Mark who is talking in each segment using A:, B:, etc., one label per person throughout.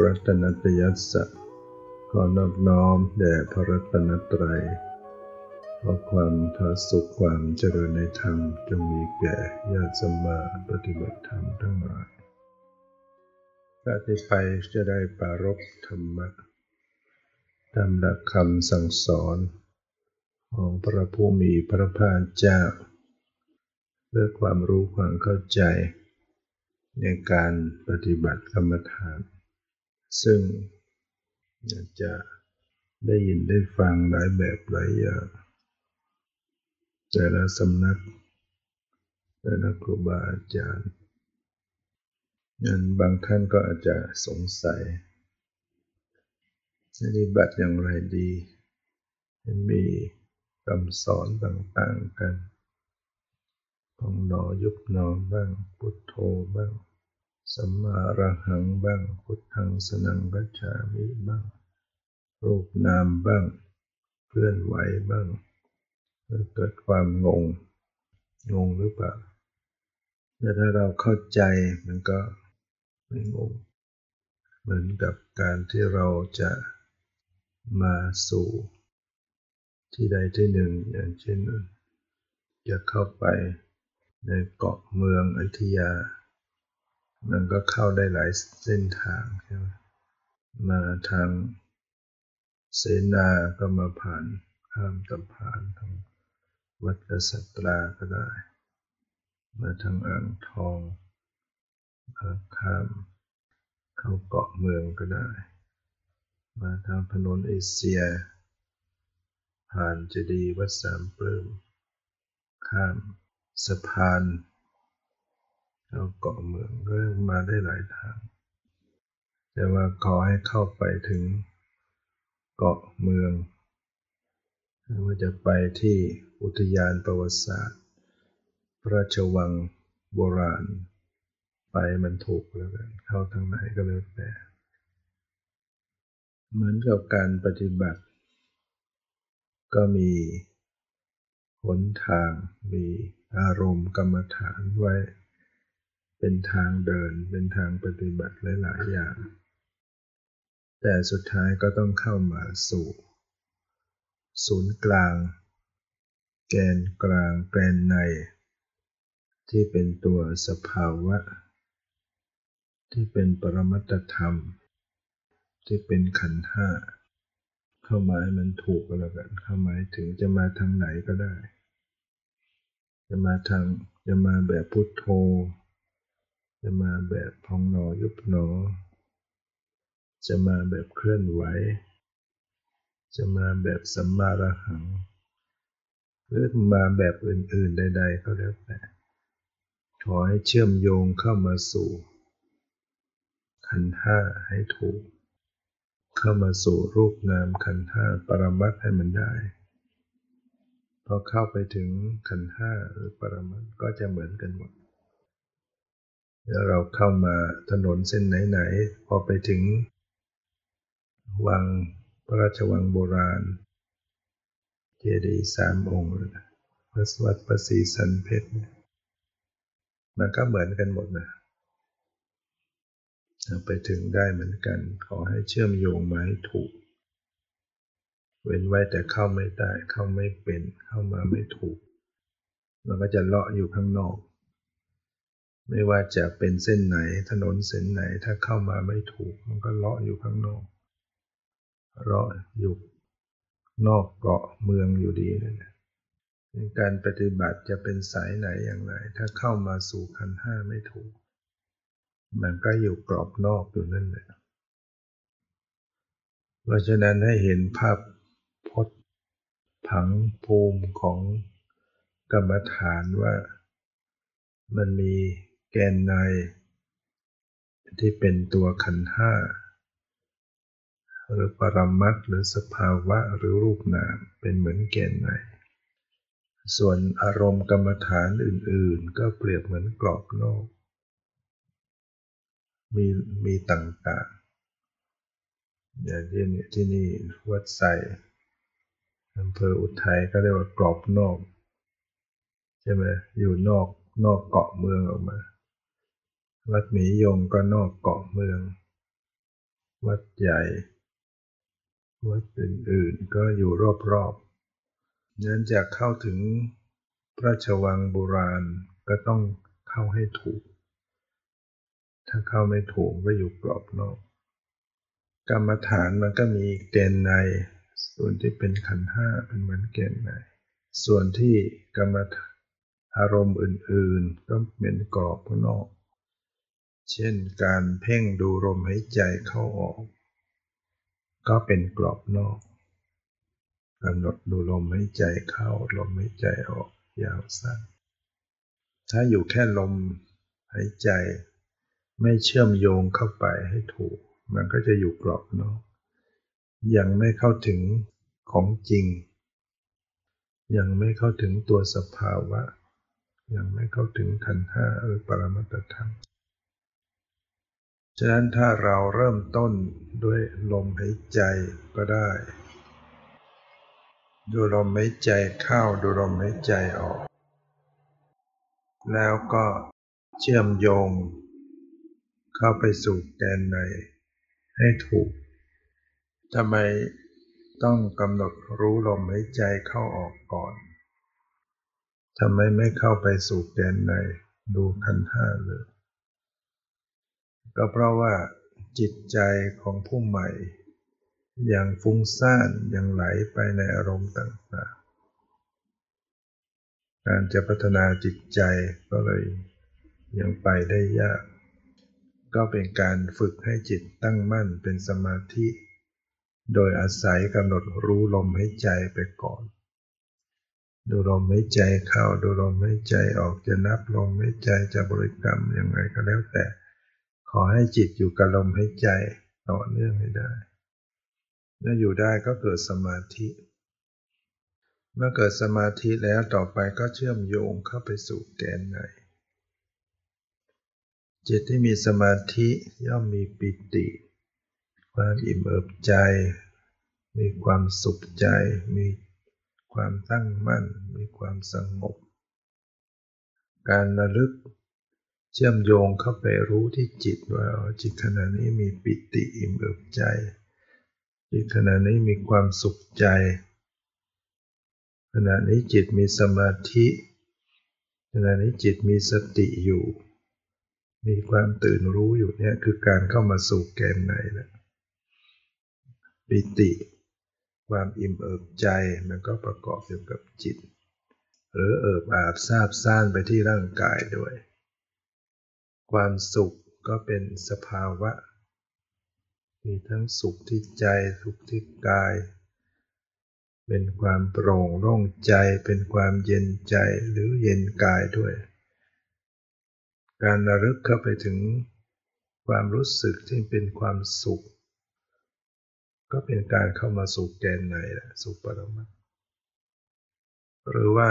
A: นมัตถุรัตนตยัสสะขอนอบน้อมแด่พระรัตนตรัยขอความพาสุขความเจริญในธรรมจงมีแก่ญาติสมมาปฏิบัติธรรมทั้งหลายปฏิไปจะได้ปารกธรรมะตามหลักคำสั่งสอน ของพระผู้มีพระภาคเจ้าเพื่อความรู้ความเข้าใจ ในการปฏิบัติกรรมฐาน ซึ่งจะได้ยินได้ฟังหลายแบบหลายอย่างแต่ละสำนัก แต่ละครูบาอาจารย์งั้นบางท่านก็อาจจะสงสัยปฏิบัติอย่างไรดีมันมีคำสอนต่างๆกันพองหนอยุบหนอบ้างพุทโธบ้าง สัมมาระหังบ้าง พุทธังสนังกัจฉามิบ้าง รูปนามบ้าง เคลื่อนไหวบ้างเกิดความงง งงหรือเปล่าแต่ถ้าเราเข้าใจมันก็ไม่งง เหมือนกับการที่เราจะมาสู่ ที่ใดที่หนึ่ง อย่างเช่น จะเข้าไปในเกาะเมืองอยุธยา มันก็เข้าได้หลายเส้นทางใช่ไหมมาทางเสนาก็มาผ่านข้ามตะพานทางวัดกษัตราก็ได้ มาทางอ่างทองมาข้ามเข้าเกาะเมืองก็ได้ มาทางถนนเอเชีย ผ่านเจดีย์วัดสามปลื้มข้ามสะพาน เราเกาะเมืองก็มาได้หลายทาง แต่ว่าขอให้เข้าไปถึงเกาะเมืองว่าจะไปที่อุทยานประวัติศาสตร์ พระราชวังโบราณ ไปมันถูกแล้วกันเข้าทางไหนก็แล้วแต่ เหมือนกับการปฏิบัติ ก็มีหนทางมีอารมณ์กรรมฐานไว้ เป็นทางเดิน เป็นทางปฏิบัติหลาย ๆ อย่าง แต่สุดท้ายก็ต้องเข้ามาสู่ ศูนย์กลาง แกนกลางแกนใน ที่เป็นตัวสภาวะ ที่เป็นปรมัตธรรม ที่เป็นขันธ์ห้าเข้ามาให้มันถูกก็แล้วกัน เข้ามาถึงจะมาทางไหนก็ได้ จะมาทางจะมาแบบพุทโธ จะมาแบบพองหนอยุบหนอ จะมาแบบเคลื่อนไหว จะมาแบบสัมมาระหัง หรือมาแบบอื่นๆใด ๆ ก็แล้วแต่ ขอให้เชื่อมโยงเข้ามาสู่ ขันห้าให้ถูก เข้ามาสู่รูปนามขันห้าปรมัตให้มันได้ พอเข้าไปถึงขันห้าหรือปรมัตก็จะเหมือนกันหมด แล้วเราเข้ามาถนนเส้นไหนๆ พอไปถึง วังพระราชวังโบราณ เจดีย์สามองค์พระสวัสดิ์พระศรีสันเพชรมันก็เหมือนกันหมดนะไปถึงได้เหมือนกัน ขอให้เชื่อมโยงมาให้ถูก เว้นไว้แต่เข้าไม่ได้ เข้าไม่เป็น เข้ามาไม่ถูก มันก็จะเลาะอยู่ข้างนอก ไม่ว่าจะเป็นเส้นไหนถนนเส้นไหนถ้าเข้ามาไม่ถูก มันก็เลาะอยู่ข้างนอกเลาะอยู่นอกเกาะเมืองอยู่ดีนั่นแหละการปฏิบัติจะเป็นสายไหนอย่างไร ถ้าเข้ามาสู่ขันห้าไม่ถูก มันก็อยู่กรอบนอกอยู่นั่นแหละเพราะฉะนั้นให้เห็นภาพพจน์ผังภูมิของกรรมฐานว่ามันมี แกนใน ที่เป็นตัวขันห้าหรือปรมัตหรือสภาวะหรือรูปนามเป็นเหมือนแกนใน ส่วนอารมณ์กรรมฐานอื่นๆ ก็เปรียบเหมือนกรอบนอก มีมีต่างๆอย่างที่นี่ที่นี่วัดใส่อำเภออุทัยก็เรียกว่ากรอบนอก ใช่ไหมอยู่นอกนอกเกาะเมืองออกมา วัดหมียงก็นอกเกาะเมือง วัดใหญ่ วัดอื่นๆก็อยู่รอบๆนั้นจะเข้าถึงพระราชวังโบราณก็ต้องเข้าให้ถูก ถ้าเข้าไม่ถูกก็อยู่กรอบนอก กรรมฐานมันก็มีเกณฑ์ใน ส่วนที่เป็นขันห้าเป็นเหมือนเกณฑ์ใน ส่วนที่กรรมฐานอารมณ์อื่นๆ ก็เป็นกรอบข้างนอก เช่นการเพ่งดูลมหายใจเข้าออก ก็เป็นกรอบนอกกำหนดดูลมหายใจเข้าลมหายใจออกยาวสั้น ถ้าอยู่แค่ลมหายใจ ไม่เชื่อมโยงเข้าไปให้ถูก มันก็จะอยู่กรอบนอก ยังไม่เข้าถึงของจริง ยังไม่เข้าถึงตัวสภาวะ ยังไม่เข้าถึงขันธ์ห้าหรือปรมัตถธรรม ฉะนั้นถ้าเราเริ่มต้นด้วยลมหายใจก็ได้ ดูลมหายใจเข้าดูลมหายใจออก แล้วก็เชื่อมโยง เข้าไปสู่แกนในให้ถูกทำไมต้องกำหนดรู้ลมหายใจเข้าออกก่อนทำไมไม่เข้าไปสู่แกนในดูขันธ์ห้าเลย ก็เพราะว่าจิตใจของผู้ใหม่ ยังฟุ้งซ่านยังไหลไปในอารมณ์ต่างๆ การจะพัฒนาจิตใจก็เลยยังไปได้ยาก ก็เป็นการฝึกให้จิตตั้งมั่นเป็นสมาธิ โดยอาศัยกำหนดรู้ลมหายใจไปก่อน ดูลมหายใจเข้าดูลมหายใจออกจะนับลมหายใจจะบริกรรมยังไงก็แล้วแต่ ขอให้จิตอยู่กับลมหายใจต่อเนื่องให้ได้เมื่ออยู่ได้ก็เกิดสมาธิ เมื่อเกิดสมาธิแล้วต่อไปก็เชื่อมโยงเข้าไปสู่แกนในจิตที่มีสมาธิย่อมมีปิติ ความอิ่มเอิบใจ มีความสุขใจ มีความตั้งมั่น มีความสงบ การระลึก เชื่อมโยงเข้าไปรู้ที่จิตว่าจิตขณะนี้มีปิติอิ่มเอิบใจ จิตขณะนี้มีความสุขใจ ขณะนี้จิตมีสมาธิ ขณะนี้จิตมีสติอยู่ มีความตื่นรู้อยู่เนี่ยคือการเข้ามาสู่แกนในแล้วปิติ ความอิ่มเอิบใจมันก็ประกอบอยู่กับจิต หรือเอิบอาบซาบซ่านไปที่ร่างกายด้วย ความสุขก็เป็นสภาวะ มีทั้งสุขที่ใจสุขที่กาย เป็นความโปร่งโล่งใจเป็นความเย็นใจหรือเย็นกายด้วย การระลึกเข้าไปถึงความรู้สึกที่เป็นความสุข ก็เป็นการเข้ามาสู่แกนในแหละสุปรมัตหรือว่า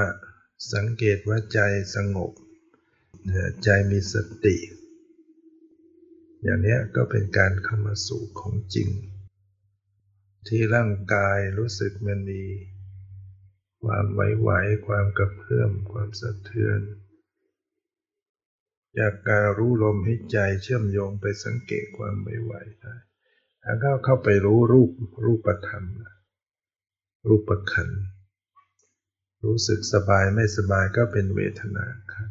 A: สังเกตว่าใจสงบใจมีสติ อย่างนี้ก็เป็นการเข้ามาสู่ของจริง ที่ร่างกายรู้สึกมันมี ความไหวๆความกระเพื่อมความสะเทือน จากการรู้ลมให้ใจเชื่อมโยงไปสังเกตความไหวๆได้แล้วก็เข้าไปรู้รูปรูปธรรม รูปขันรู้สึกสบายไม่สบายก็เป็นเวทนาขัน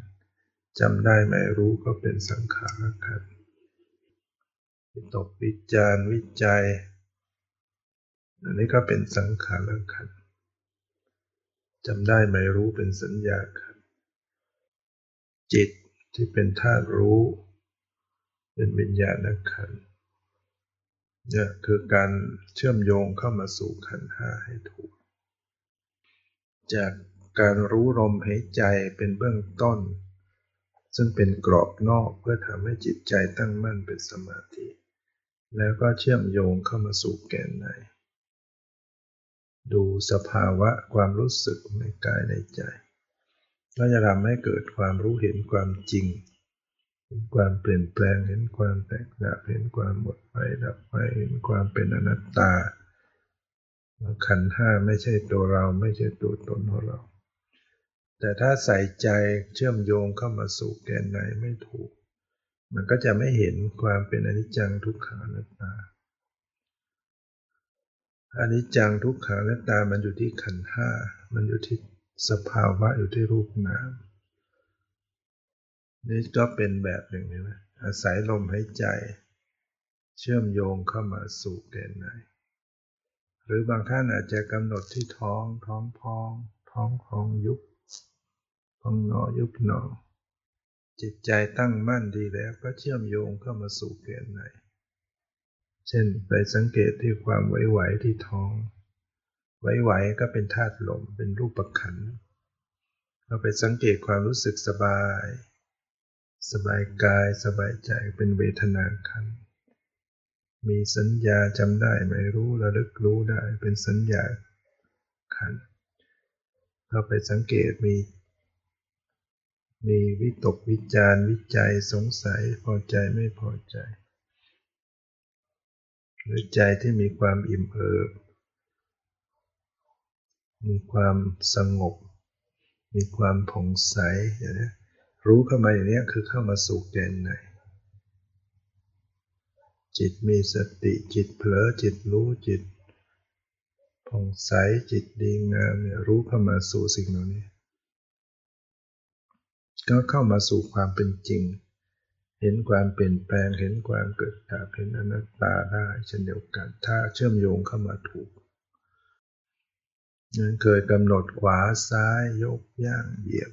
A: จำได้ไม่รู้ก็เป็นสังขารขันธ วิตกวิจารวิจัย อันนี้ก็เป็นสังขารขันจำได้ไม่รู้เป็นสัญญาขันจิตที่เป็นธาตุรู้ เป็นวิญญาณขันเนี่ยคือการเชื่อมโยงเข้ามาสู่ขันธ์ห้าให้ถูก จากการรู้ลมหายใจเป็นเบื้องต้น ซึ่งเป็นกรอบนอกเพื่อทำให้จิตใจตั้งมั่นเป็นสมาธิ แล้วก็เชื่อมโยงเข้ามาสู่แก่นใน ดูสภาวะความรู้สึกในกายในใจก็จะทำให้เกิดความรู้เห็นความจริง เห็นความเปลี่ยนแปลง เห็นความแตกดับ เห็นความหมดไปดับไป เห็นความเป็นอนัตตา ขันห้าไม่ใช่ตัวเราไม่ใช่ตัวตนของเรา แต่ถ้าใส่ใจเชื่อมโยงเข้ามาสู่แกนในไม่ถูก มันก็จะไม่เห็นความเป็นอนิจจังทุกขังนัตตาอนนี้จังทุกขังและตา มันอยู่ที่ขันธ์ห้า มันอยู่ที่สภาวะอยู่ที่รูปนามนี่ก็เป็นแบบหนึ่งใช่ไหมอาศัยลมหายใจ เชื่อมโยงเข้ามาสู่แกนในหรือบางท่านอาจจะกำหนดที่ท้อง ท้องพอง ท้องพองยุบพองหนอยุบหนอ จิตใจตั้งมั่นดีแล้วก็เชื่อมโยงเข้ามาสู่แกนในเช่นไปสังเกตที่ความไหวๆที่ท้อง ไหวๆก็เป็นธาตุลมเป็นรูปประขันเราไปสังเกตความรู้สึกสบาย สบายกายสบายใจเป็นเวทนาขันมีสัญญาจำได้ไม่รู้ระลึกรู้ได้เป็นสัญญาขันเราไปสังเกตมี มีวิตกวิจารวิจัยสงสัยพอใจไม่พอใจ หรือใจที่มีความอิ่มเอิบ มีความสงบ มีความผ่องใสอย่างนี้รู้เข้ามาอย่างนี้คือเข้ามาสู่แกนในจิตมีสติจิตเผลอจิตรู้จิตผ่องใสจิตดีงามเนี่ยรู้เข้ามาสู่สิ่งเหล่านี้ ก็เข้ามาสู่ความเป็นจริง เห็นความเปลี่ยนแปลง เห็นความเกิดดับ เห็นอนัตตาได้เช่นเดียวกัน ถ้าเชื่อมโยงเข้ามาถูกนั้นเคยกำหนดขวาซ้ายยกย่างเหยียบ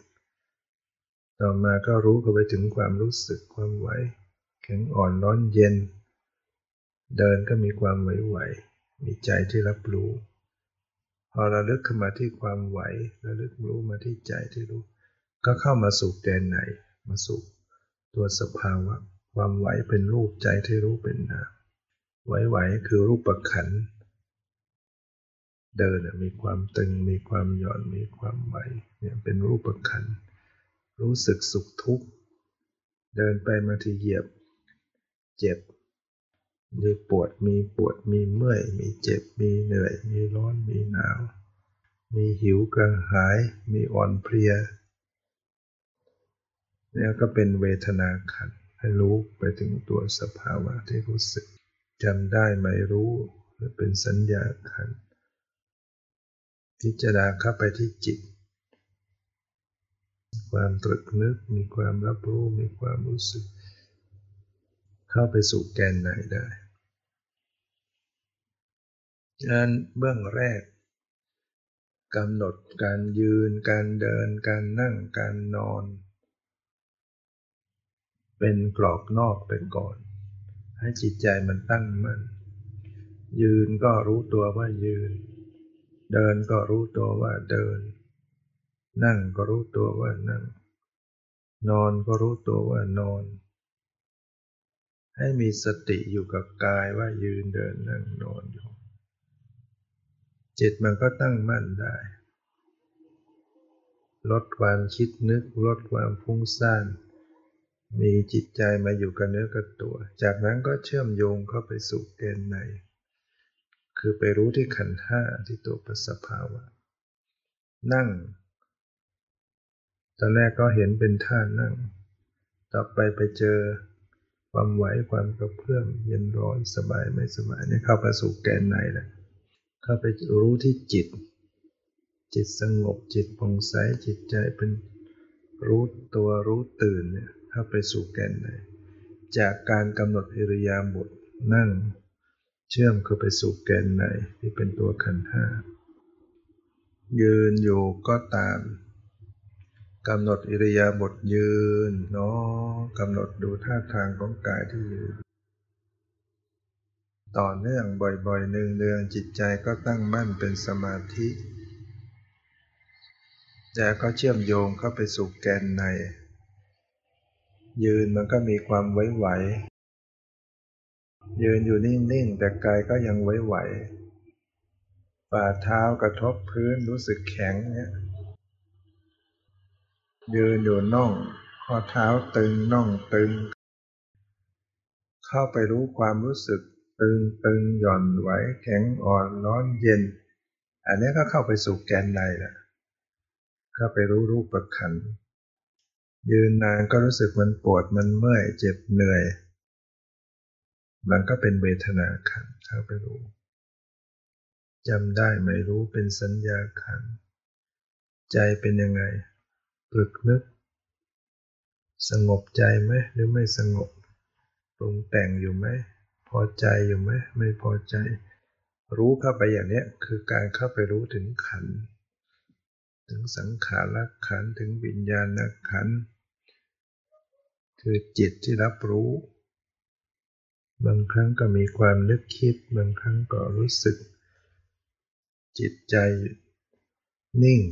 A: ต่อมาก็รู้เข้าไปถึงความรู้สึกความไหวแข็งอ่อนร้อนเย็น เดินก็มีความไหวไหวมีใจที่รับรู้ พอเราลึกเข้ามาที่ความไหวระลึกรู้มาที่ใจที่รู้ ก็เข้ามาสู่แดนไหน มาสู่ตัวสภาวะ ความไหวเป็นรูปใจที่รู้เป็นนามไหวๆคือรูปประขัน เดินมีความตึง มีความหย่อน มีความไหวเนี่ยเป็นรูปประขัน รู้สึกสุขทุกข์ เดินไปมาที่เหยียบ เจ็บมีปวด มีปวด มีเมื่อย มีเจ็บ มีเหนื่อย มีร้อน มีหนาว มีหิวกระหาย มีอ่อนเพลีย เนี่ก็เป็นเวทนาขันให้รู้ไปถึงตัวสภาวะที่รู้สึกจำได้ไหมรู้หรือเป็นสัญญาขันพิจารณาเข้าไปที่จิต ความตรึกนึกมีความรับรู้มีความรู้สึก เข้าไปสู่แกนไหนได้ดังนั้นเบื้องแรกกำหนดการยืน การเดิน การนั่ง การนอน เป็นกรอบนอกไปก่อน ให้จิตใจมันตั้งมั่น ยืนก็รู้ตัวว่ายืน เดินก็รู้ตัวว่าเดิน นั่งก็รู้ตัวว่านั่ง นอนก็รู้ตัวว่านอน ให้มีสติอยู่กับกายว่ายืนเดินนั่งนอนอยู่จิตมันก็ตั้งมั่นได้ ลดความคิดนึกลดความฟุ้งซ่าน มีจิตใจมาอยู่กับเนื้อกับตัว จากนั้นก็เชื่อมโยงเข้าไปสู่เกณฑ์ใน คือไปรู้ที่ขันห้าที่ตัวปัสภาวะ นั่ง ตอนแรกก็เห็นเป็นท่านั่ง ต่อไปไปเจอความไหวความกระเพื่อมเย็นร้อนสบายไม่สบายนี่เข้าไปสู่แกนในแล้วเข้าไปรู้ที่จิต จิตสงบจิตผ่องใสจิตใจเป็นรู้ตัวรู้ตื่นเนี่ย เข้าไปสู่แกนในจากการกำหนดอิริยาบถนั่ง เชื่อมเข้าไปสู่แกนในที่เป็นตัวขันห้ายืนอยู่ก็ตามกำหนดอิริยาบถยืนเนาะกำหนดดูท่าทางของกายที่ยืน ต่อเนื่องบ่อยๆเนืองๆจิตใจก็ตั้งมั่นเป็นสมาธิแต่ก็เชื่อมโยงเข้าไปสู่แกนใน ยืนมันก็มีความไว้ไหวยืนอยู่นิ่งๆ แต่กายก็ยังไว้ไหวฝ่าเท้ากระทบพื้นรู้สึกแข็งเนี่ยยืนอยู่น่อง ข้อเท้าตึงน่องตึง เข้าไปรู้ความรู้สึกตึงตึงหย่อนไหวแข็งอ่อนร้อนเย็น อันนี้ก็เข้าไปสู่แกนในแหละเข้าไปรู้รูปประคัน ยืนนานก็รู้สึกมันปวดมันเมื่อยเจ็บเหนื่อย มันก็เป็นเวทนาขันเข้าไปรู้จำได้ไม่รู้เป็นสัญญาขัน ใจเป็นยังไงปรึกนึก สงบใจไหมหรือไม่สงบปรุงแต่งอยู่ไหมพอใจอยู่ไหมไม่พอใจ รู้เข้าไปอย่างนี้คือการเข้าไปรู้ถึงขัน ถึงสังขารขันถึงวิญญาณขัน คือจิตที่รับรู้ บางครั้งก็มีความนึกคิด บางครั้งก็รู้สึก จิตใจนิ่ง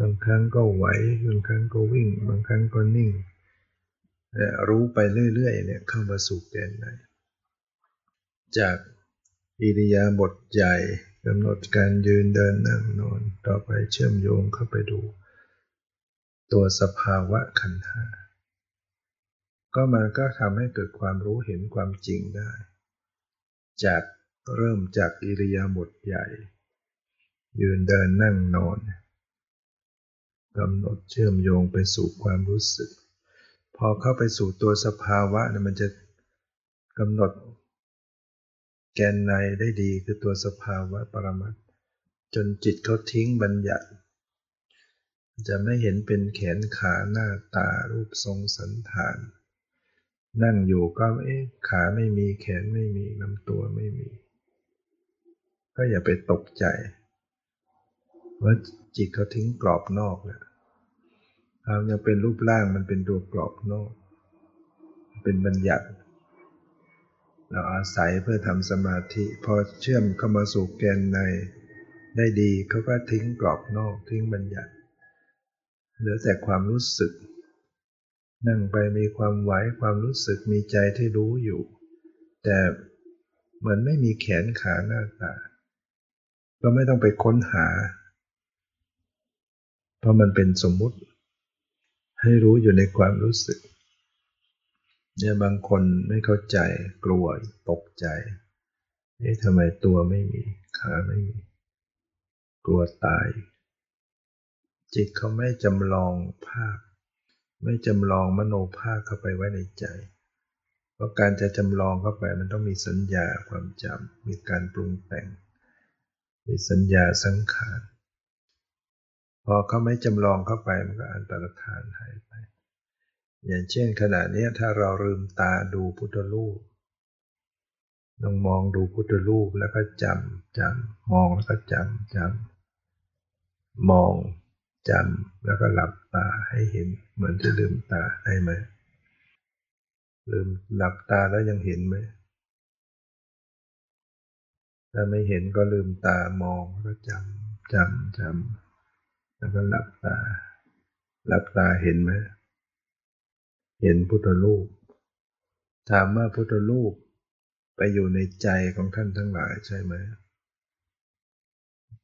A: บางครั้งก็ไหว บางครั้งก็วิ่ง บางครั้งก็นิ่ง รู้ไปเรื่อยๆเนี่ยเข้ามาสู่แกนในจากอิริยาบถใหญ่กำหนดการยืนเดินนั่งนอน ต่อไปเชื่อมโยงเข้าไปดู ตัวสภาวะขันธ์ ก็มันก็ทำให้เกิดความรู้เห็นความจริงได้ จากเริ่มจากอิริยาบถใหญ่ ยืนเดินนั่งนอนกำหนดเชื่อมโยงไปสู่ความรู้สึก พอเข้าไปสู่ตัวสภาวะเนี่ยมันจะกำหนด แกนในได้ดีคือตัวสภาวะปรมัตจนจิตเขาทิ้งบัญญัติ จะไม่เห็นเป็นแขนขาหน้าตารูปทรงสันฐาน นั่งอยู่ก็เอ๊ะขาไม่มีแขนไม่มีลำตัวไม่มี ก็อย่าไปตกใจว่าจิตเขาทิ้งกรอบนอกแล้วความยังเป็นรูปร่างมันเป็นตัวกรอบนอก เป็นบัญญัติ เราอาศัยเพื่อทำสมาธิ พอเชื่อมเข้ามาสู่แกนในได้ดีเขาก็ทิ้งกรอบนอกทิ้งบัญญัติเหลือแต่ความรู้สึก นั่งไปมีความไหวความรู้สึกมีใจที่รู้อยู่ แต่เหมือนไม่มีแขนขาหน้าตา ก็ไม่ต้องไปค้นหา เพราะมันเป็นสมมุติ ให้รู้อยู่ในความรู้สึกเนี่ยบางคนไม่เข้าใจกลัวตกใจเอ๊ะทำไมตัวไม่มีขาไม่มี กลัวตาย จิตเขาไม่จำลองภาพ ไม่จำลองมโนภาพเข้าไปไว้ในใจ เพราะการจะจำลองเข้าไปมันต้องมีสัญญาความจำมีการปรุงแต่ง มีสัญญาสังขารพอเขาไม่จำลองเข้าไปมันก็อันตรธานหายไป อย่างเช่นขณะนี้ถ้าเราลืมตาดูพุทธรูปลองมองดูพุทธรูปแล้วก็จำจำมองแล้วก็จำจำมองจำแล้วก็หลับตาให้เห็น เหมือนจะลืมตาได้ไหมลืมหลับตาแล้วยังเห็นไหม ถ้าไม่เห็นก็ลืมตามองแล้วก็จำจำจำแล้วก็หลับตา หลับตาเห็นไหม เห็นพุทธรูป ถามว่าพุทธรูปไปอยู่ในใจของท่านทั้งหลายใช่ไหม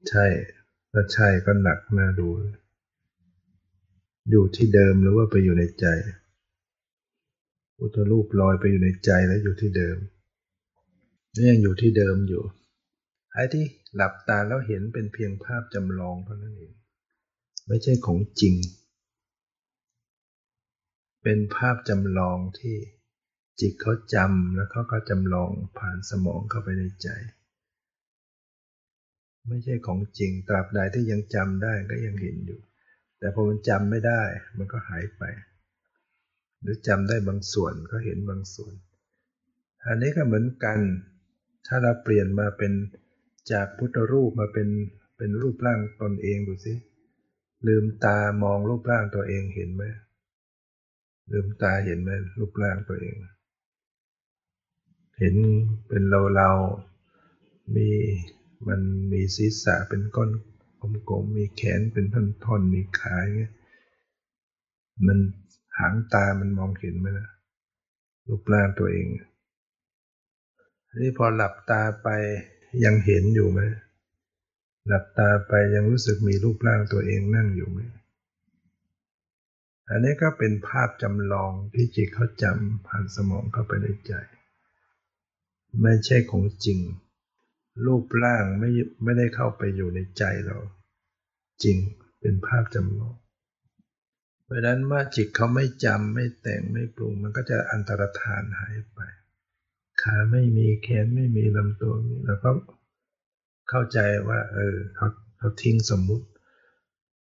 A: ใช่ ถ้าใช่ก็หนักน่าดู อยู่ที่เดิมหรือว่าไปอยู่ในใจพุทธรูปลอยไปอยู่ในใจแล้วอยู่ที่เดิมนี่ยังอยู่ที่เดิมอยู่ไอ้ที่หลับตาแล้วเห็นเป็นเพียงภาพจำลองเท่านั้นเองไม่ใช่ของจริง เป็นภาพจำลองที่จิตเขาจำแล้วเขาก็จำลองผ่านสมองเข้าไปในใจ ไม่ใช่ของจริงตราบใดที่ยังจำได้ก็ยังเห็นอยู่ แต่พอมันจำไม่ได้ มันก็หายไป หรือจำได้บางส่วนก็เห็นบางส่วน อันนี้ก็เหมือนกัน ถ้าเราเปลี่ยนมาเป็นจากพุทธรูปมาเป็นเป็นรูปร่างตนเองดูสิลืมตามองรูปร่างตัวเองเห็นไหมลืมตาเห็นไหมรูปร่างตัวเอง เห็นเป็นเราเรามีมันมีศีรษะเป็นก้อน กลมๆมีแขนเป็นท่อนๆมีขาอย่างเงี้ยมันหางตามันมองเห็นไหมนะรูปร่างตัวเองนี่พอหลับตาไปยังเห็นอยู่ไหมหลับตาไปยังรู้สึกมีรูปร่างตัวเองนั่งอยู่ไหมอันนี้ก็เป็นภาพจำลองที่จิตเขาจำผ่านสมองเข้าไปในใจ ไม่ใช่ของจริง รูปร่างไม่ไม่ได้เข้าไปอยู่ในใจเรา จริงเป็นภาพจำลองเพราะนั้นเมื่อจิตเขาไม่จำไม่แต่งไม่ปรุง มันก็จะอันตรธานหายไป ขาไม่มีแขนไม่มีลำตัวนี้แล้วก็เข้าใจว่า เออเขาเขาทิ้งสมมุติ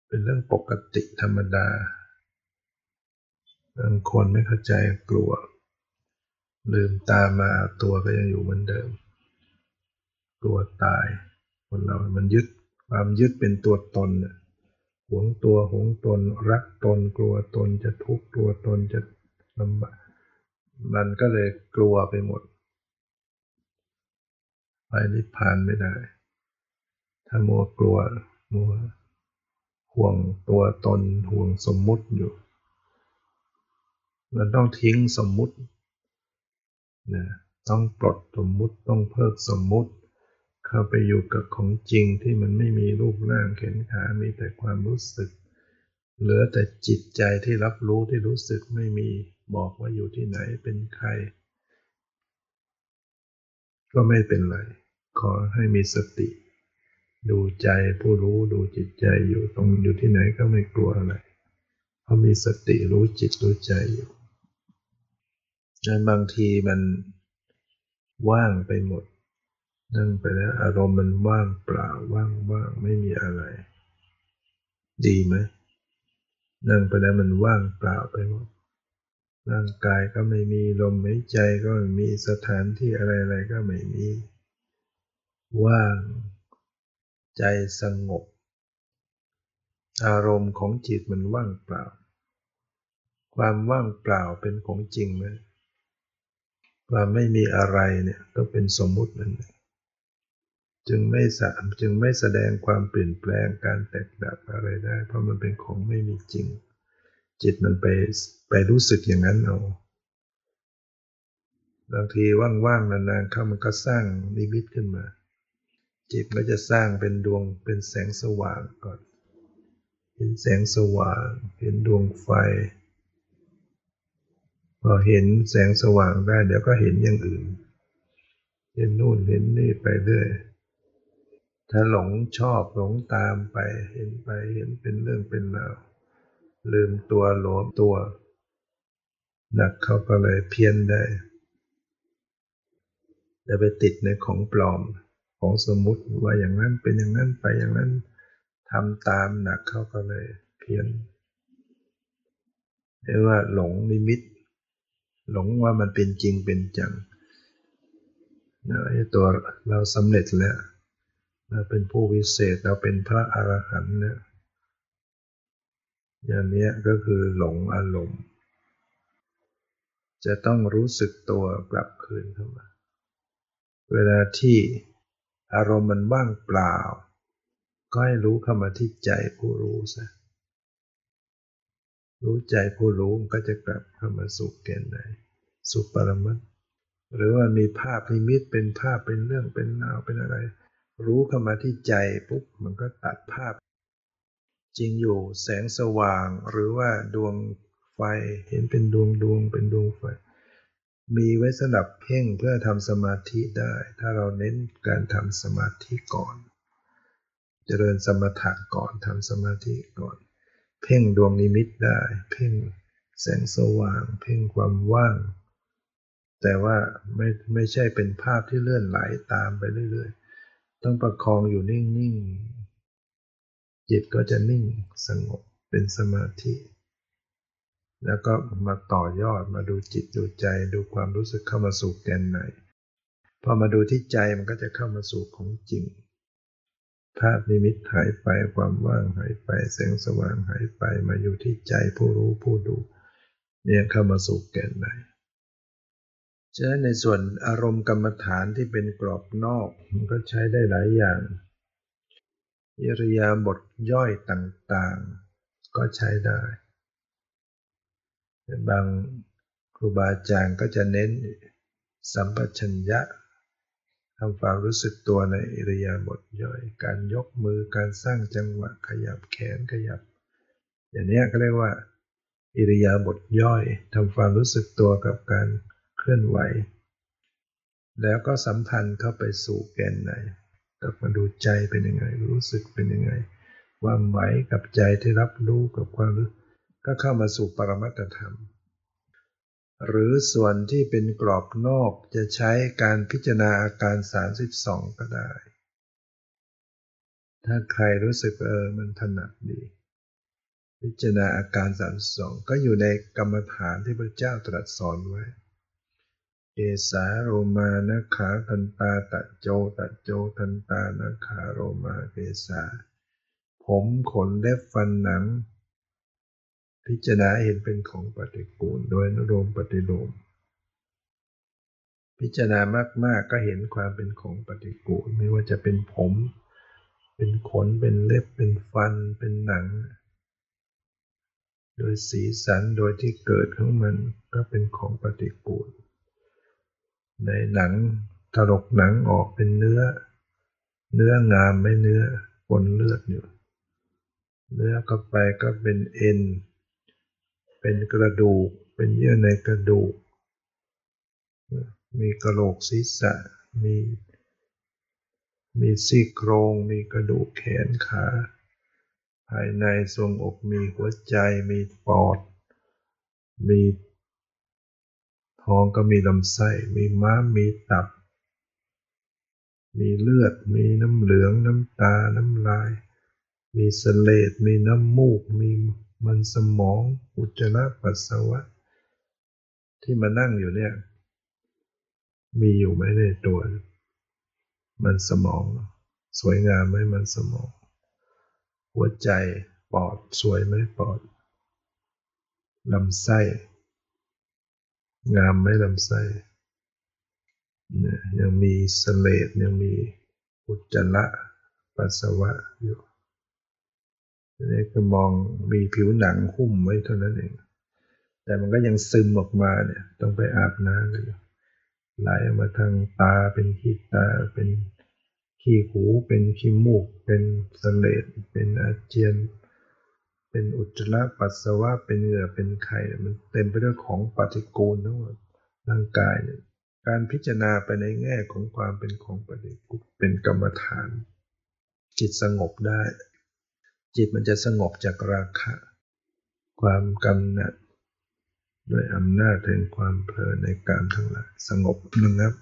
A: เป็นเรื่องปกติธรรมดาบางคนไม่เข้าใจกลัว ลืมตามาตัวก็ยังอยู่เหมือนเดิม กลัวตาย คนเรา มันยึดความยึดเป็นตัวตนหวงตัวหวงตน รักตน กลัวตนจะทุกข์กลัวตนจะลำบากมันก็เลยกลัวไปหมด ไปนิพพานไม่ได้ ถ้ามัวกลัวมัวห่วงตัวตนห่วงสมมุติอยู่ มันต้องทิ้งสมมุตินะต้องปลดสมมุติต้องเพิกสมมุติ เข้าไปอยู่กับของจริงที่มันไม่มีรูปร่างเข็นขา มีแต่ความรู้สึก เหลือแต่จิตใจที่รับรู้ที่รู้สึกไม่มีบอกว่าอยู่ที่ไหนเป็นใคร ก็ไม่เป็นไร ขอให้มีสติ ดูใจผู้รู้ดูจิตใจอยู่ตรงอยู่ที่ไหนก็ไม่กลัวอะไรเพราะมีสติรู้จิตรู้ใจอยู่นั้นบางทีมันว่างไปหมด นั่งไปแล้วอารมณ์มันว่างเปล่าว่างว่างไม่มีอะไร ดีไหมนั่งไปแล้วมันว่างเปล่าไปหมดร่างกายก็ไม่มีลมหายใจก็ไม่มีสถานที่อะไรๆก็ไม่มี ว่าง ใจสงบ อารมณ์ของจิตมันว่างเปล่า ความว่างเปล่าเป็นของจริงไหมความไม่มีอะไรเนี่ยก็เป็นสมมุตินั่น จึงไม่สามจึงไม่แสดงความเปลี่ยนแปลงการแตกดับอะไรได้ เพราะมันเป็นของไม่มีจริง จิตมันไปไปรู้สึกอย่างนั้นเอาบางทีว่างๆนานๆเข้ามันก็สร้างนิมิตขึ้นมา จิตก็จะสร้างเป็นดวงเป็นแสงสว่างก่อนเห็นแสงสว่าง เห็นดวงไฟพอเห็นแสงสว่างได้เดี๋ยวก็เห็นอย่างอื่น เห็นนู่นเห็นนี่ไปเรื่อย ถ้าหลงชอบหลงตามไปเห็นไปเห็นเป็นเรื่องเป็นราวลืมตัวหลวมตัว หนักเขาก็เลยเพี้ยนได้จะไปติดในของปลอมของสมมุติว่าอย่างนั้นเป็นอย่างนั้นไปอย่างนั้นทำตามหนักเขาก็เลยเพี้ยนเรียกว่าหลงนิมิต หลงว่ามันเป็นจริงเป็นจังนะไอ้ตัวเราสำเร็จแล้ว เราเป็นผู้วิเศษเราเป็นพระอรหันต์เนี่ยอย่างนี้ก็คือหลงอารมณ์ จะต้องรู้สึกตัวกลับคืนเข้ามา เวลาที่อารมณ์มันว่างเปล่า ก็ให้รู้เข้ามาที่ใจผู้รู้ซะรู้ใจผู้รู้ก็จะกลับเข้ามาสู่แกนไหนสุปรมัตหรือว่ามีภาพนิมิตเป็นภาพเป็นเรื่องเป็นราวเป็นอะไร รู้เข้ามาที่ใจปุ๊บมันก็ตัดภาพ จริงอยู่แสงสว่างหรือว่าดวงไฟเห็นเป็นดวงดวงเป็นดวงไฟ มีไว้สำหรับเพ่งเพื่อทำสมาธิได้ ถ้าเราเน้นการทำสมาธิก่อน เจริญสมถะก่อนทำสมาธิก่อน เพ่งดวงนิมิตได้ เพ่งแสงสว่าง เพ่งความว่าง แต่ว่าไม่ไม่ใช่เป็นภาพที่เลื่อนไหลตามไปเรื่อยๆ ต้องประคองอยู่นิ่งๆ จิตก็จะนิ่งสงบเป็นสมาธิ แล้วก็มาต่อยอดมาดูจิตดูใจดูความรู้สึกเข้ามาสู่แกนไหน พอมาดูที่ใจมันก็จะเข้ามาสู่ของจริง ภาพนิมิตหายไปความว่างหายไปแสงสว่างหายไปมาอยู่ที่ใจผู้รู้ผู้ดู เนี่ยเข้ามาสู่แกนไหน ฉะนั้นในส่วนอารมณ์กรรมฐานที่เป็นกรอบนอกมันก็ใช้ได้หลายอย่างอิริยาบถย่อยต่างๆ ก็ใช้ได้ บางครูบาอาจารย์ก็จะเน้นสัมปชัญญะทำความรู้สึกตัวในอิริยาบถย่อย การยกมือการสร้างจังหวะขยับแขนขยับ อย่างนี้ก็เรียกว่า อิริยาบถย่อยทำความรู้สึกตัวกับการ เคลื่อนไหว แล้วก็สัมพันธ์เข้าไปสู่แกนไหนกลับมาดูใจเป็นยังไง รู้สึกเป็นยังไงความไหวกับใจที่รับรู้กับความรู้ก็เข้ามาสู่ปรมัตธรรม หรือส่วนที่เป็นกรอบนอกจะใช้การพิจารณาอาการ 32 ก็ได้ ถ้าใครรู้สึกเออมันถนัดดี พิจารณาอาการสามสองก็อยู่ในกรรมฐานที่พระเจ้าตรัสสอนไว้ เอสาโรมานะขาทันตาตะโจตะโจทันตานะขาโรมาเอสา ผมขนเล็บฟันหนัง พิจารณาเห็นเป็นของปฏิกูลโดยนุโรมปฏิโลมพิจารณามาก ๆ ก็เห็นความเป็นของปฏิกูล ไม่ว่าจะเป็นผม เป็นขน เป็นเล็บ เป็นฟัน เป็นหนัง โดยสีสัน โดยที่เกิดของมันก็เป็นของปฏิกูล ในหนังถลกหนังออกเป็นเนื้อ เนื้องามไม่เนื้อปนเลือดอยู่ เนื้อก็ไปก็เป็นเอ็น เป็นกระดูก เป็นเยื่อในกระดูก มีกระโหลกศีรษะ มี มีซี่โครง มีกระดูกแขนขา ภายในทรงอกมีหัวใจ มีปอด มี ท้องก็มีลำไส้ มีม้ามมีตับ มีเลือด มีน้ำเหลือง น้ำตา น้ำลาย มีเสลด มีน้ำมูก มีมันสมอง อุจจาระปัสสาวะ ที่มานั่งอยู่เนี่ย มีอยู่ไหมในตัว มันสมอง สวยงามไหมมันสมอง หัวใจ ปอด สวยไหมปอดลำไส้ งามไหมลำไส้ยังมีสเลดยังมีอุจจาระปัสสาวะอยู่นี่ก็มองมีผิวหนังหุ้มไว้เท่านั้นเอง แต่มันก็ยังซึมออกมาเนี่ย ต้องไปอาบน้ำกันอยู่ไหลมาทางตาเป็นขี้ตาเป็นขี้หูเป็นขี้มูก เป็นสเลดเป็นอาเจียนเเป็นอุจจาระปัสสาวะเป็นเหงื่อเป็นไข่มันเต็มไปด้วยของปฏิกูลทั้งหมดร่างกายเนี่ยการพิจารณาไปในแง่ของความเป็นของปฏิกูลเป็นกรรมฐาน จิตสงบได้ จิตมันจะสงบจากราคะ ความกำหนัดด้วยอำนาจแห่งความเพลินในการทั้งหลายสงบระงับ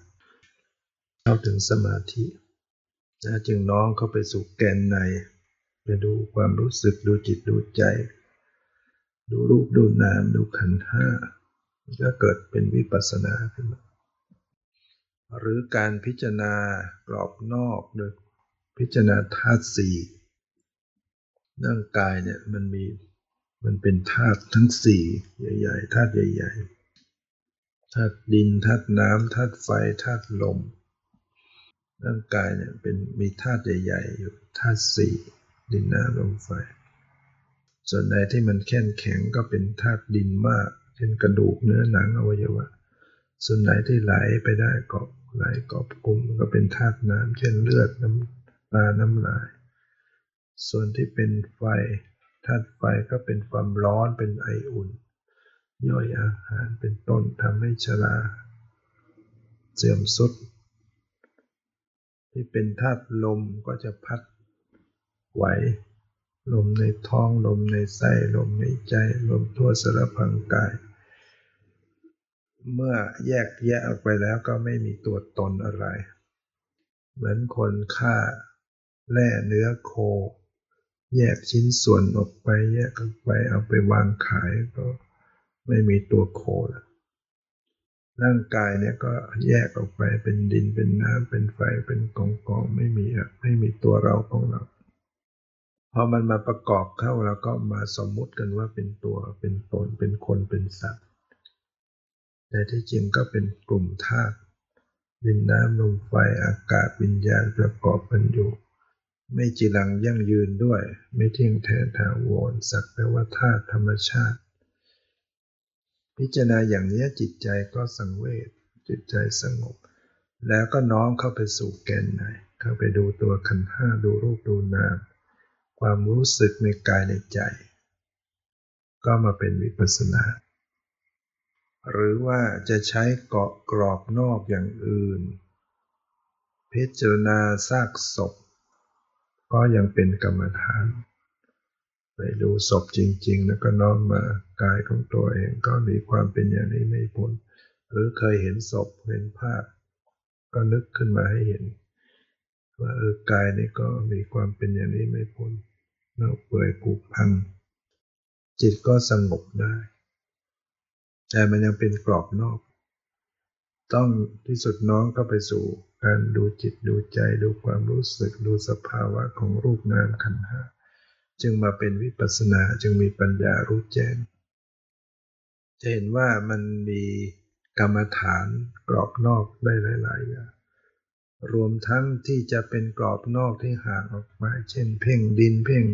A: เข้าถึงสมาธิ จึงน้องเข้าไปสู่แกนใน ไปดูความรู้สึกดูจิตดูใจ ดูรูปดูนามดูขันธ์ห้าก็เกิดเป็นวิปัสสนาขึ้นมาหรือการพิจารณากรอบนอกโดยพิจารณาธาตุสี่ร่างกายเนี่ยมันมีมันเป็นธาตุทั้งสี่ใหญ่ๆธาตุใหญ่ๆธาตุดินธาตุน้ำธาตุไฟธาตุลม ร่างกายเนี่ยเป็นมีธาตุใหญ่ ๆ อยู่ธาตุสี่ ดินน้ำลมไฟ ส่วนใดที่มันแข็งแข็งก็เป็นธาตุดินมาก เช่นกระดูกเนื้อหนังอวัยวะ ส่วนไหนที่ไหลไปได้ก็ไหลกอบกลุ่มก็เป็นธาตุน้ำเช่นเลือดน้ำตาน้ำลาย ส่วนที่เป็นไฟธาตุไฟก็เป็นความร้อนเป็นไออุ่น ย่อยอาหารเป็นต้นทำให้ชราเสื่อมสุด ที่เป็นธาตุลมก็จะพัด ไหว ลมในท้องลมในไส้ลมในใจลมทั่วสารพังกาย เมื่อแยกแยะออกไปแล้วก็ไม่มีตัวตนอะไร เหมือนคนฆ่าแล่เนื้อโค แยกชิ้นส่วนออกไป แยกออกไปเอาไปวางขายก็ไม่มีตัวโคแล้วร่างกายเนี่ยก็แยกออกไปเป็นดินเป็นน้ำเป็นไฟเป็นกองกองไม่มีไม่มีตัวเราของเรา พอมันมาประกอบเข้าแล้วก็มาสมมุติกันว่าเป็นตัวเป็นตนเป็นคนเป็นสัตว์ แต่ที่จริงก็เป็นกลุ่มธาตุดินน้ำลมไฟอากาศวิญญาณประกอบกันอยู่ ไม่จีรังยั่งยืนด้วย ไม่เที่ยงแท้ถาวรสักแต่ว่าธาตุธรรมชาติ พิจารณาอย่างนี้จิตใจก็สังเวชจิตใจสงบ แล้วก็น้อมเข้าไปสู่แกนในเข้าไปดูตัวขันห้าดูรูปดูนาม ความรู้สึกในกายในใจ ก็มาเป็นวิปัสสนา หรือว่าจะใช้เกาะกรอบนอกอย่างอื่น พิจารณาซากศพ ก็ยังเป็นกรรมฐานไปดูศพจริง ๆ แล้วก็น้อมมากายของตัวเองก็มีความเป็นอย่างนี้ไม่พ้นหรือเคยเห็นศพเห็นภาพ ก็นึกขึ้นมาให้เห็น ว่าเออกายนี่ก็มีความเป็นอย่างนี้ไม่พ้นเน่าเปื่อยผุพัง จิตก็สงบได้ แต่มันยังเป็นกรอบนอก ต้องที่สุดน้องก็ไปสู่การดูจิตดูใจดูความรู้สึกดูสภาวะของรูปนามขันธ์ห้าจึงมาเป็นวิปัสสนาจึงมีปัญญารู้แจ้ง จะเห็นว่ามันมีกรรมฐานกรอบนอกได้หลาย ๆ อย่าง รวมทั้งที่จะเป็นกรอบนอกที่ห่างออกมาเช่น เพ่งดินเพ่ง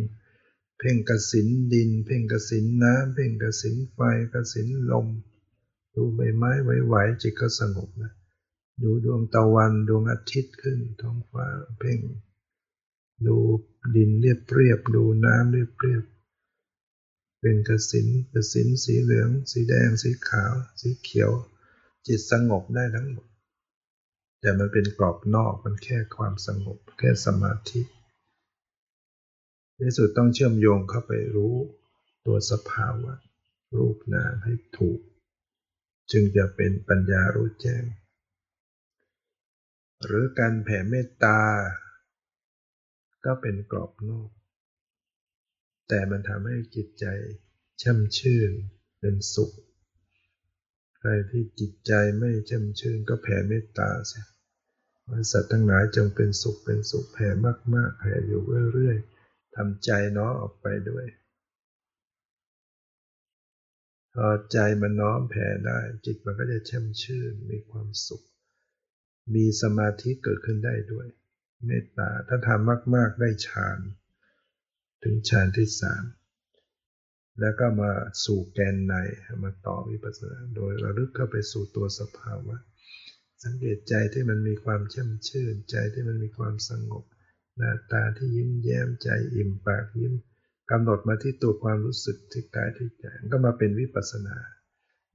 A: เพ่งกสินดิน เพ่งกสินน้ำเพ่งกสินไฟกสินลม ดูใบไม้ไหวๆจิตก็สงบนะดูดวงตะวันดวงอาทิตย์ขึ้นท้องฟ้าเพ่ง ดูดินเรียบเรียบดูน้ำเรียบเรียบเป็นกสินกสินสีเหลือง สีแดงสีขาว สีเขียว จิตสงบได้ทั้งหมด แต่มันเป็นกรอบนอกมันแค่ความสงบ แค่สมาธิในสุดต้องเชื่อมโยงเข้าไปรู้ตัวสภาวะ รูปนามให้ถูก จึงจะเป็นปัญญารู้แจ้ง หรือการแผ่เมตตา ก็เป็นกรอบนอก แต่มันทำให้จิตใจช่ำชื่นเป็นสุข ใครที่จิตใจไม่แช่มชื่นก็แผ่เมตตาเสียสัตว์ทั้งหลายจงเป็นสุขเป็นสุขแผ่มาก ๆ แผ่อยู่เรื่อยๆทำใจน้อมออกไปด้วยพอใจมันน้อมแผ่ได้ จิตมันก็จะแช่มชื่นมีความสุข มีสมาธิเกิดขึ้นได้ด้วย เมตตาถ้าทำมาก ๆ ได้ฌาน ถึงฌานที่สาม แล้วก็มาสู่แกนในมาต่อวิปัสสนาโดยระลึกเข้าไปสู่ตัวสภาวะ สังเกตใจที่มันมีความเช่มชื่น ใจที่มันมีความสงบ หน้าตาที่ยิ้มแย้มใจอิ่มปากยิ้มกำหนดมาที่ตัวความรู้สึกที่กายที่ใจก็มาเป็นวิปัสสนา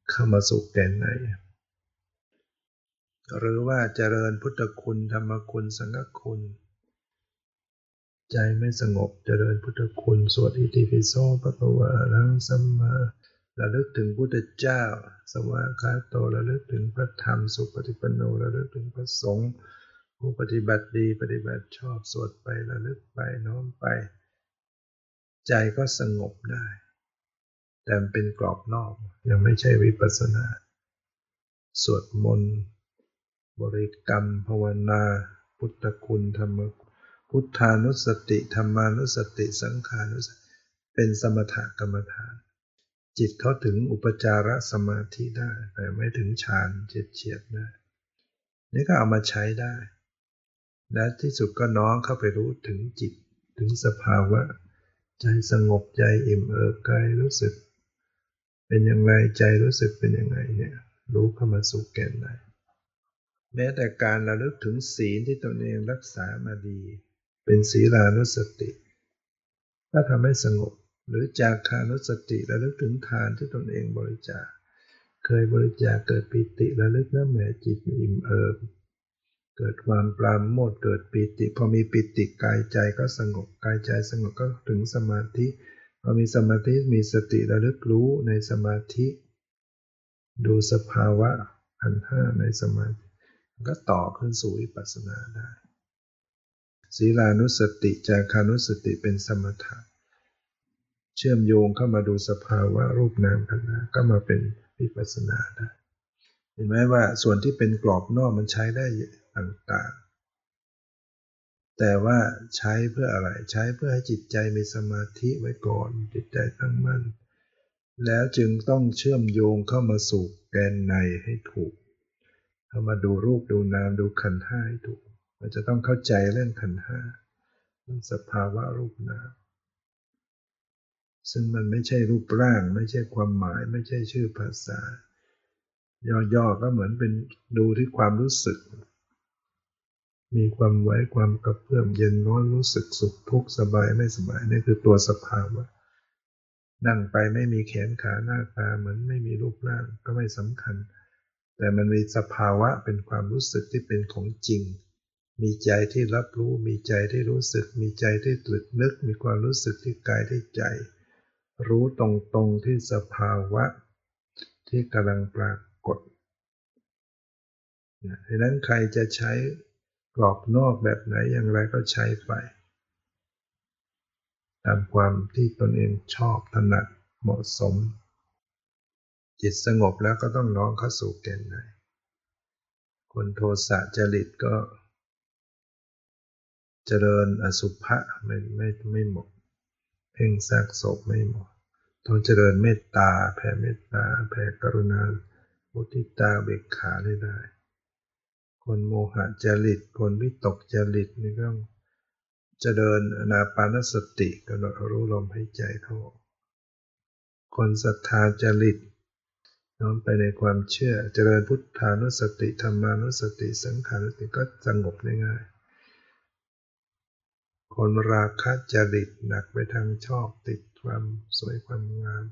A: เข้ามาสู่แกนในหรือว่าเจริญพุทธคุณธรรมคุณสังฆคุณ ใจไม่สงบจเจริญพุทธคุณสวดอิติปิโสปะกวาลังสัมมาระลึกถึงพุทธเจ้า สวากาโตระลึกถึงพระธรรมสุปฏิปันโนระลึกถึงพระสงฆ์ผู้ปฏิบัติดีปฏิบัติชอบสวดไประลึกไปน้อมไป ใจก็สงบได้ แต่เป็นกรอบนอกยังไม่ใช่วิปัสสนา สวดมนต์ บริกรรมภาวนา พุทธคุณธรรม พุทธานุสติธรรมานุสติสังขานุสติเป็นสมถกรรมฐาน จิตเขาถึงอุปจารสมาธิได้ แต่ไม่ถึงฌานเฉียดเฉียดได้นี่ก็เอามาใช้ได้ และที่สุดก็น้องเข้าไปรู้ถึงจิตถึงสภาวะ ใจสงบใจอิ่มเอิบกายรู้สึก เป็นอย่างไรใจรู้สึกเป็นยังไงเนี่ยรู้เข้ามาสู่แก่นได้แม้แต่การระลึกถึงศีลที่ตนเองรักษามาดี เป็นศีลานุสติถ้าทำให้สงบ หรือจากคานุสติระลึกถึงทานที่ตนเองบริจาค เคยบริจาคเกิดปิติระลึกน้ำแหมจิตอิ่มเอิบเกิดความปราโมทเกิดปิติ พอมีปิติกายใจก็สงบกายใจสงบก็ถึงสมาธิพอมีสมาธิมีสติระลึกรู้ในสมาธิ ดูสภาวะขันห้าในสมาธิก็ต่อขึ้นสู่วิปัสสนาได้ ศีลานุสติจาคานุสติเป็นสมถะ เชื่อมโยงเข้ามาดูสภาวะรูปนามขันธ์ก็มาเป็นวิปัสสนาได้เห็นไหมว่าส่วนที่เป็นกรอบนอกมันใช้ได้ต่างๆ แต่ว่าใช้เพื่ออะไรใช้เพื่อให้จิตใจมีสมาธิไว้ก่อน จิตใจตั้งมั่น แล้วจึงต้องเชื่อมโยงเข้ามาสู่แกนในให้ถูกเข้ามาดูรูปดูนามดูขันธ์ห้าให้ถูก มันจะต้องเข้าใจเรื่องขันห้าเรื่องสภาวะรูปนามซึ่งมันไม่ใช่รูปร่าง ไม่ใช่ความหมาย ไม่ใช่ชื่อภาษา ย่อๆก็เหมือนเป็นดูที่ความรู้สึก มีความไว้ความกระเพื่อมเย็นร้อนรู้สึกสุขทุกข์สบายไม่สบายนี่คือตัวสภาวะนั่งไปไม่มีแขนขาหน้าตาเหมือนไม่มีรูปร่างก็ไม่สำคัญ แต่มันมีสภาวะเป็นความรู้สึกที่เป็นของจริง มีใจที่รับรู้ มีใจที่รู้สึก มีใจที่ตรึกนึก มีความรู้สึกที่กายที่ใจ รู้ตรงๆที่สภาวะ ที่กำลังปรากฏดังนั้นใครจะใช้กรอบนอกแบบไหนอย่างไรก็ใช้ไป ตามความที่ตนเองชอบถนัดเหมาะสม จิตสงบแล้วก็ต้องน้องเข้าสู่แก่นในคนโทสะจริตก็ เจริญอสุภะไม่ไม่ไม่เหมาะเพ่งซากศพไม่เหมาะต้องเจริญเมตตาแผ่เมตตาแผ่กรุณามุทิตาเบกขาได้ได้ คนโมหะจริต คนวิตกจริตนี่ต้องเจริญอนาปานสติกำหนดรู้ลมหายใจเข้าคนศรัทธาจริตน้อมไปในความเชื่อเจริญพุทธานุสติธรรมานุสติสังขานุสติก็สงบได้ง่าย คนราคะจริตหนักไปทางชอบติดความสวยความงาม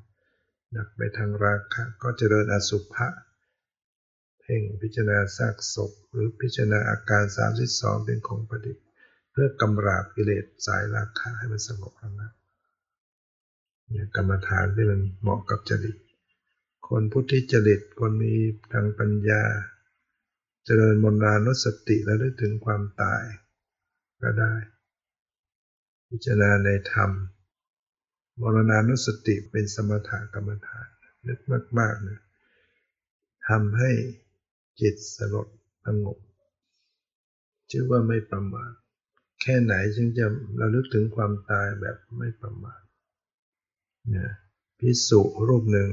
A: หนักไปทางราคะก็เจริญอสุภะเพ่งพิจารณาซากศพ หรือพิจารณาอาการ 32 เป็นของประดิษฐ์ เพื่อกำราบกิเลสสายราคะให้มันสงบระงับเนี่ยกรรมฐานที่มันเหมาะกับจริต คนพุทธิจริตคนมีทางปัญญา เจริญมนรานุสติแล้วได้ถึงความตายก็ได้ พิจารณาในธรรมมรณานุสติเป็นสมถกรรมฐานนึกมากๆนะทำให้จิตสลดสงบชื่อว่าไม่ประมาทแค่ไหนจึงจะระลึกถึงความตายแบบไม่ประมาทเนี่ยพิสุรูปหนึ่ง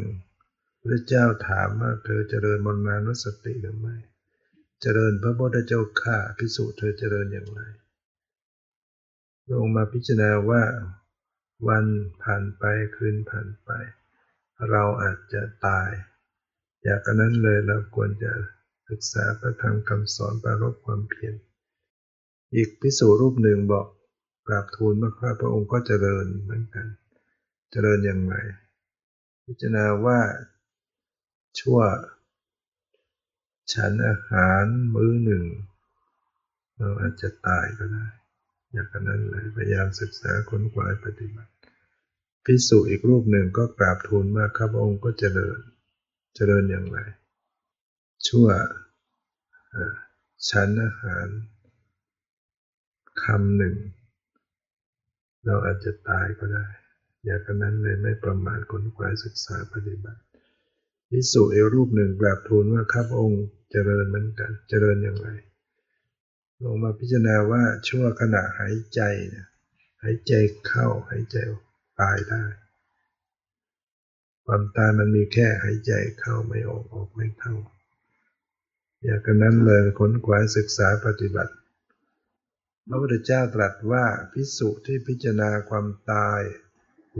A: พระเจ้าถามว่าเธอเจริญมรณานุสติหรือไม่ เจริญพระพุทธเจ้าข้าพิสุเธอเจริญอย่างไร ลงมาพิจารณาว่าวันผ่านไปคืนผ่านไป เราอาจจะตาย อยากนั้นเลยเราควรจะศึกษาพระธรรมคำสอนปรารบความเพียรอีกพิสูรูปหนึ่งบอกกราบทูลว่าข้าพระองค์ก็เจริญเหมือนกัน เจริญอย่างไรพิจารณาว่า ชั่ว ฉันอาหารมื้อหนึ่ง เราอาจจะตายก็ได้ อย่างนั้นเลยพยายามศึกษาค้นคว้าปฏิบัติพิสูจอีกรูปหนึ่งก็กราบทูลมาข้าพระองค์ก็เจริญ เจริญอย่างไร ชั่วชั้นอาหารคำหนึ่ง เราอาจจะตายก็ได้ อย่างนั้นเลยไม่ประมาทค้นคว้าศึกษาปฏิบัติพิสูจอีกรูปหนึ่งกราบทูลว่าข้าพระองค์เจริญเหมือนกัน เจริญอย่างไร ลงมาพิจารณาว่าชั่วขณะหายใจเนี่ยหายใจเข้าหายใจตายได้ ความตายมันมีแค่หายใจเข้าไม่ออกออกไม่เข้าอย่างนั้นเลยค้นคว้าศึกษาปฏิบัติพระพุทธเจ้าตรัสว่าพิสุที่พิจารณาความตาย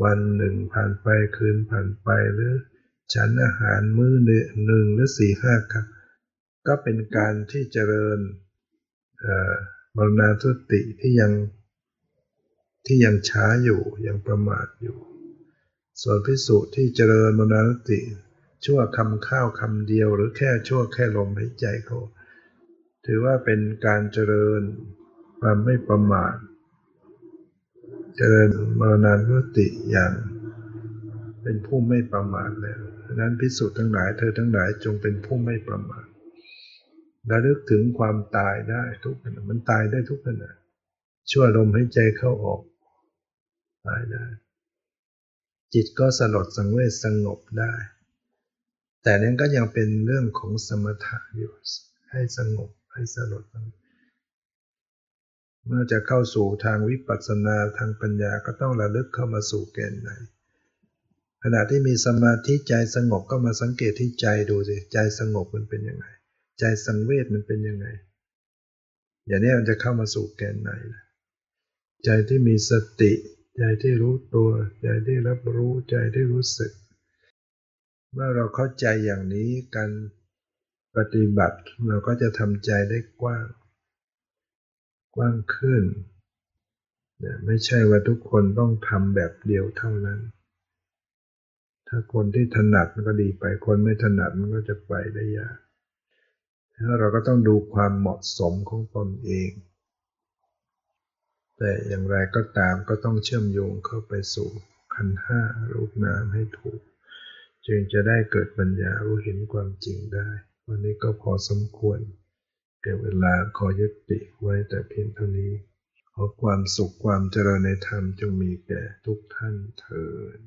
A: วันหนึ่งผ่านไปคืนผ่านไปหรือฉันอาหารมื้อหนึ่งหรือสี่ห้าครับ ก็เป็นการที่เจริญ มรณาทุติที่ยังที่ยังช้าอยู่ยังประมาทอยู่ ส่วนพิสุที่เจริญมรณาทุติ ชั่วคำข้าวคำเดียว หรือแค่ชั่วแค่ลมหายใจเขาถือว่าเป็นการเจริญความไม่ประมาทเจริญมรณานุติอย่างเป็นผู้ไม่ประมาทแล้วนั้นพิสุทั้งหลายเธอทั้งหลายจงเป็นผู้ไม่ประมาท ระลึกถึงความตายได้ทุกขณะมันตายได้ทุกขณะชั่วลมหายใจเข้าออกตายได้ จิตก็สลดสังเวชสงบได้ แต่นั้นก็ยังเป็นเรื่องของสมถะอยู่ให้สงบให้สลดเมื่อจะเข้าสู่ทางวิปัสสนาทางปัญญาก็ต้องระลึกเข้ามาสู่แกนในขณะที่มีสมาธิใจสงบก็มาสังเกตที่ใจดูสิใจสงบมันเป็นยังไง ใจสังเวชมันเป็นยังไง อย่างนี้มันจะเข้ามาสู่แกนในนะใจที่มีสติ ใจที่รู้ตัว ใจที่รับรู้ใจที่รู้สึก เมื่อเราเข้าใจอย่างนี้การปฏิบัติเราก็จะทำใจได้กว้าง กว้างขึ้นไม่ใช่ว่าทุกคนต้องทำแบบเดียวเท่านั้น ถ้าคนที่ถนัดมันก็ดีไป คนไม่ถนัดมันก็จะไปได้ยาก แล้วเราก็ต้องดูความเหมาะสมของตนเอง แต่อย่างไรก็ตามก็ต้องเชื่อมโยงเข้าไปสู่ขันห้ารูปนามให้ถูก จึงจะได้เกิดปัญญารู้เห็นความจริงได้ วันนี้ก็พอสมควรแก่เวลาขอยุติไว้แต่เพียงเท่านี้ขอความสุขความเจริญในธรรมจงมีแก่ทุกท่านเถิด